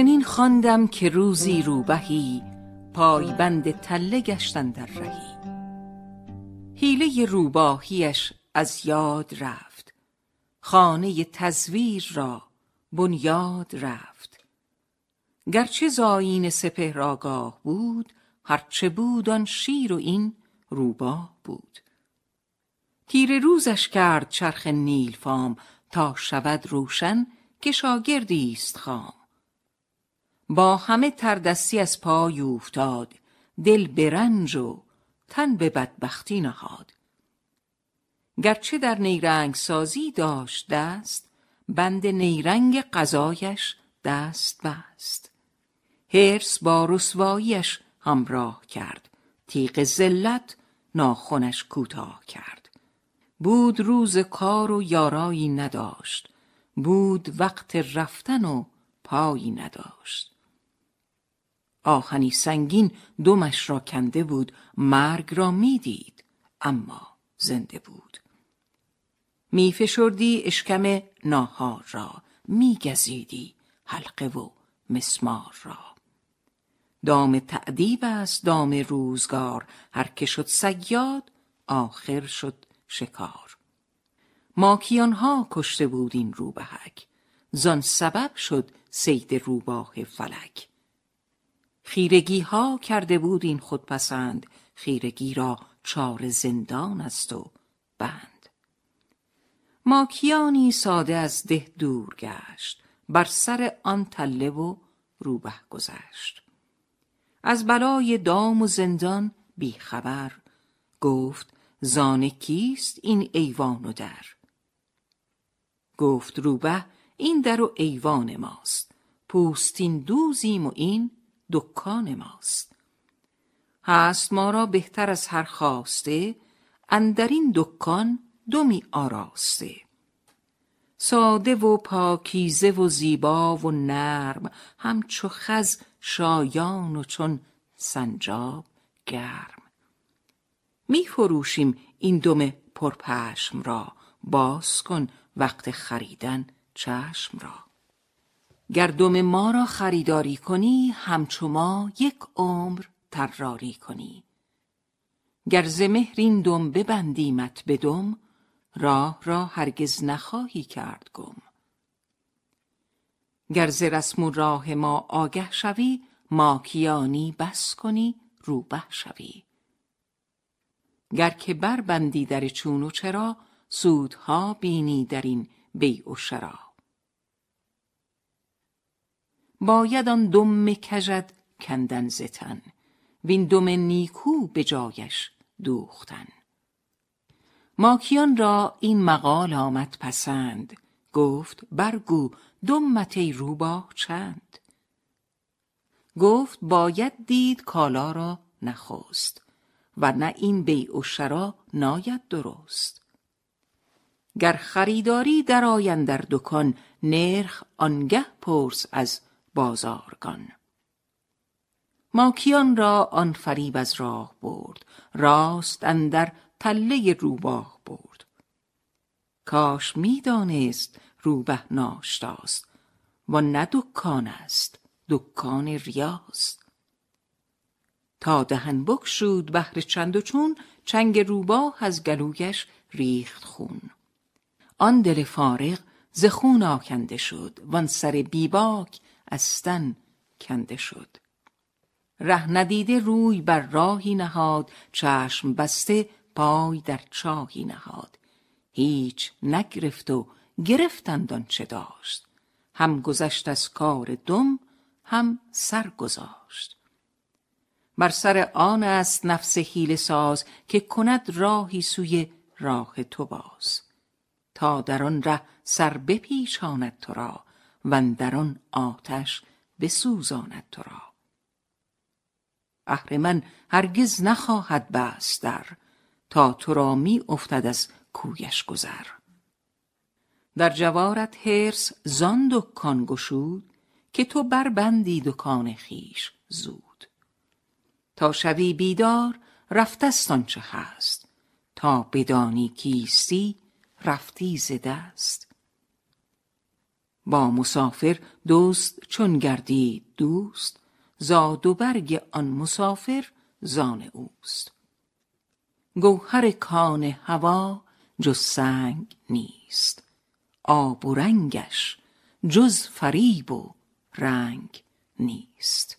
چنین خواندم که روزی روبهی پایبند تله گشتن در رهی. حیله روباهیش از یاد رفت. خانه تزویر را بنیاد رفت. گرچه زاین سپهر آگاه بود هرچه بود آن شیر و این روباه بود. تیره روزش کرد چرخ نیل فام تا شود روشن که شاگردی است خام. با همه تردستی از پای اوفتاد. دل به و تن به بدبختی نهاد. گرچه در نیرنگ سازی داشت دست بند نیرنگ قضایش دست بست. حرص با رسواییش همراه کرد. تیغ ذلت ناخنش کوتاه کرد. بود روز کار و یارایی نداشت. بود وقت رفتن و پایی نداشت. آهنی سنگین دمش را کنده بود مرگ را می‌دید اما زنده بود. می فشردی اشکم ناهار را می گزیدی حلقه و مسمار را. دام تعدیب است دام روزگار هر که شد صیاد آخر شد شکار. ماکیان ها کشته بود این روبهک زان سبب شد صید روباه فلک. خیرگی ها کرده بود این خودپسند. خیرگی را چار زندان است و بند. ماکیانی ساده از ده دور گشت. بر سر آن تله و روبه گذشت. از بلای دام و زندان بی خبر گفت زان کیست این ایوان و در؟ گفت روبه این در و ایوان ماست. پوستین دوزیم و این دکان ماست. هست ما را بهتر از هر خواسته اندرین دکان دمی آراسته. ساده و پاکیزه و زیبا و نرم همچو خز شایان و چون سنجاب گرم. می فروشیم این دم پرپشم را باز کن وقت خریدن چشم را. گر دم ما را خریداری کنی همچو ما یک عمر طراری کنی. گر ز مهر این دم ببندیمت به دم راه را هرگز نخواهی کرد گم. گر ز رسم و راه ما آگه شوی ماکیانی بس کنی روبه شوی. گر که بربندی در چون و چرا سودها بینی در این بیع و شرا. باید آن دم کژد کندن ز تن وین دم نیکو به جایش دوختن. ماکیان را این مقال آمد پسند گفت برگو دمت ای روباه چند. گفت باید دید کالا را نخست ورنه این بیع و شرا ناید درست. گر خریداری درآی اندر دکان نرخ آنگه پرس از بازارگان. ماکیان را آن فریب از راه برد راست اندر تله روباه برد. کاش می دانست روبه ناشتاست و نه دکان است دکان ریاست. تا دهن بکشود بهر چند و چون چنگ روباه از گلویش ریخت خون. آن دل فارغ ز خون آکنده شد وان سر بیباک از تن کنده شد. ره ندیده روی بر راهی نهاد چشم بسته پای در چاهی نهاد. هیچ نگرفت و گرفتند آنچه داشت. هم گذشت از کار دم هم سر گذاشت. بر سر آن است نفس حیله ساز که کند راهی سوی راه تو باز. تا در آن ره سر بپیچاند تو را واندر آن آتش بسوزاند تو را. اهرمن هرگز نخواهد بست در تا تو را می افتد از کویش گذر. در جوارت حرص زان دکان گشود که تو بربندی دکان خویش زود. تا شوی بیدار رفتست آنچه هست تا بدانی کیستی رفتی ز دست. با مسافر دوست چون گردید دوست زاد و برگ آن مسافر زان اوست. گوهر کان هوا جز سنگ نیست آب و رنگش جز فریب و رنگ نیست.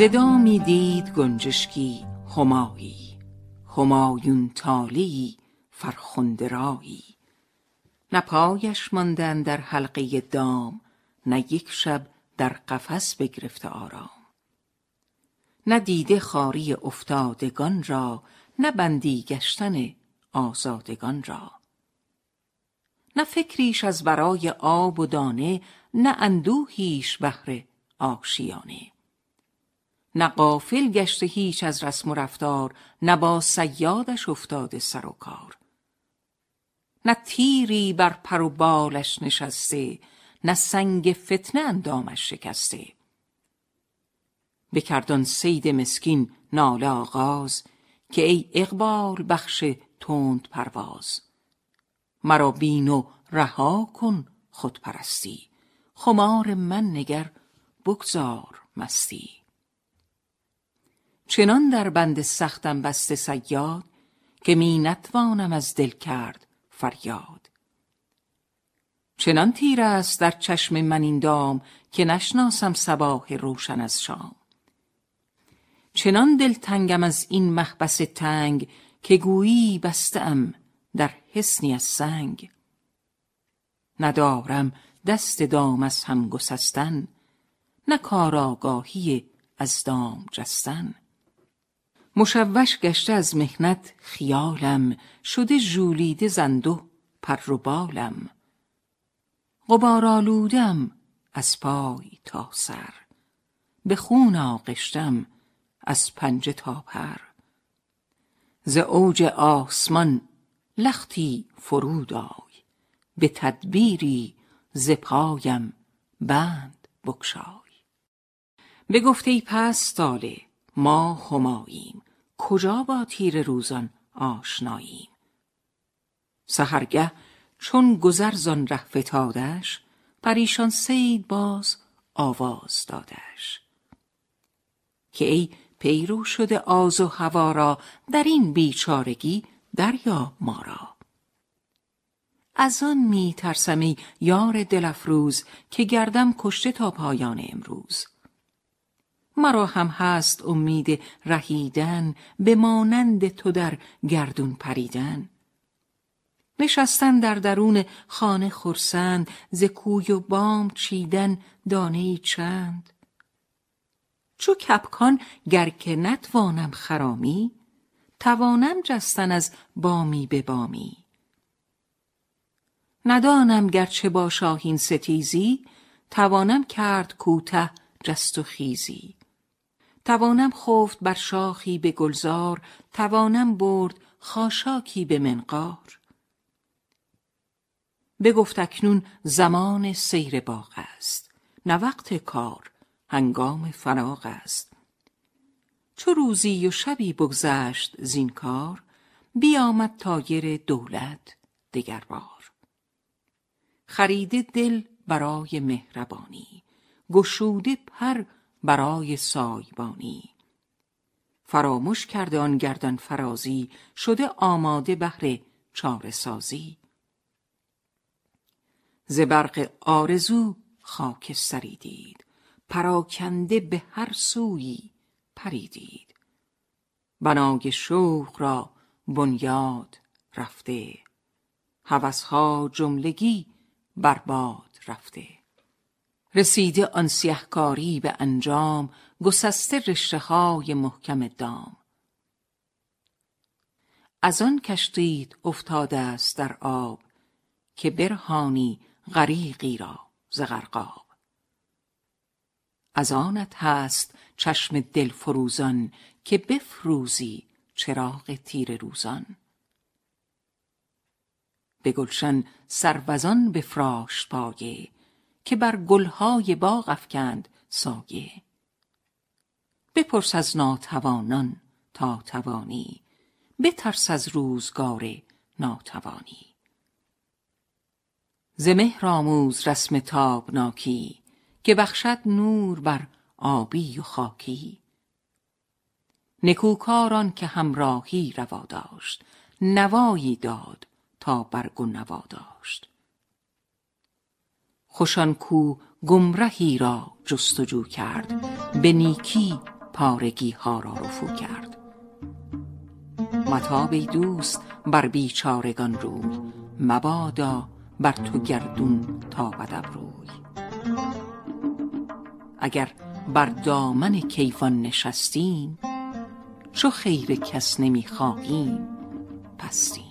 ز دامی دید گنجشکی همایی همایون تالیی فرخنده رایی نه پایش مانده اندر حلقه دام نه یک شب در قفس بگرفته آرام. نه دیده خواری افتادگان را نه بندی گشتن آزادگان را. نه فکریش از برای آب و دانه نه اندوهیش بهر آشیانه. نه غافل گشته هیچ از رسم و رفتار نه با صیادش افتاده سر و کار. نه تیری بر پر و بالش نشسته نه سنگ فتنه اندامش شکسته. بکرد آن صید مسکین ناله آغاز که ای اقبال بخش تند پرواز. مرا بین و رها کن خودپرستی خمار من نگر بگذار مستی. چنان در بند سختم بسته صیاد که می نتوانم از دل کرد فریاد. چنان تیر است در چشم من این دام که نشناسم صباح روشن از شام. چنان دلتنگم از این محبس تنگ که گویی بسته ام در حصنی از سنگ. ندارم دست دام از هم گسستن نه کارآگاهی از دام جستن. مشوش گشته از محنت خیالم شده ژولیده زنده پر و بالم. غبارآلودم از پای تا سر به خون آغشتم از پنجه تا پر. ز اوج آسمان لختی فرود آی به تدبیری ز پایم بند بگشای. بگفت ای پست طالع ما هماییم. کجا با تیره روزان آشناییم؟ سحرگه چون گذر زان ره فتادش پریشان صید باز آواز دادش. که ای پیرو شده آز و هوا را در این بیچارگی دریاب ما را. از آن می ترسم یار دلفروز که گردم کشته تا پایان امروز. مرا هم هست امید رهیدن به مانند تو در گردون پریدن. نشستن در درون خانه خرسند ز کوی و بام چیدن دانه چند. چو کپکان گر که نتوانم خرامی توانم جستن از بامی به بامی. ندانم گرچه با شاهین ستیزی توانم کرد کوته جست و خیزی. توانم خفت بر شاخی به گلزار توانم برد خاشاکی به منقار. بگفت اکنون زمان سیر باغ است نه وقت کار هنگام فراغ است. چو روزی و شبی بگذشت زین کار بیامد تایر دولت دگربار. خریده دل برای مهربانی گشوده پر برای سایبانی. فراموش کرده آن گردن فرازی شده آماده بهر چاره سازی. ز برق آرزو خاکستری دید پراکنده به هر سویی پریدید. بنای شوق را بنیاد رفته هوسها جملگی برباد رفته. رسیده آن سیهکاری به انجام گسسته رشته های محکم دام. از آن کشتید افتاده است در آب که برهانی غریقی را ز غرقاب. از آنت هست چشم دل فروزان که بفروزی چراغ تیر روزان. به گلشن سروزان بفراش پایه که بر گلهای باغ افکند سایه. بپرس از ناتوانان تا توانی بترس از روزگار ناتوانی. ز مهر آموز رسم تابناکی که بخشد نور بر آبی و خاکی. نکوکاران که همراهی روا داشت نوایی داد تا برگ و نوا داشت. خوشان کو گمرهی را جستجو کرد به نیکی پارگی ها را رفو کرد. متاب دوست بر بیچارگان روی مبادا بر تو گردون تابد روی. اگر بر دامن کیوان نشستیم چو خیر کس نمی‌خواهیم پستیم.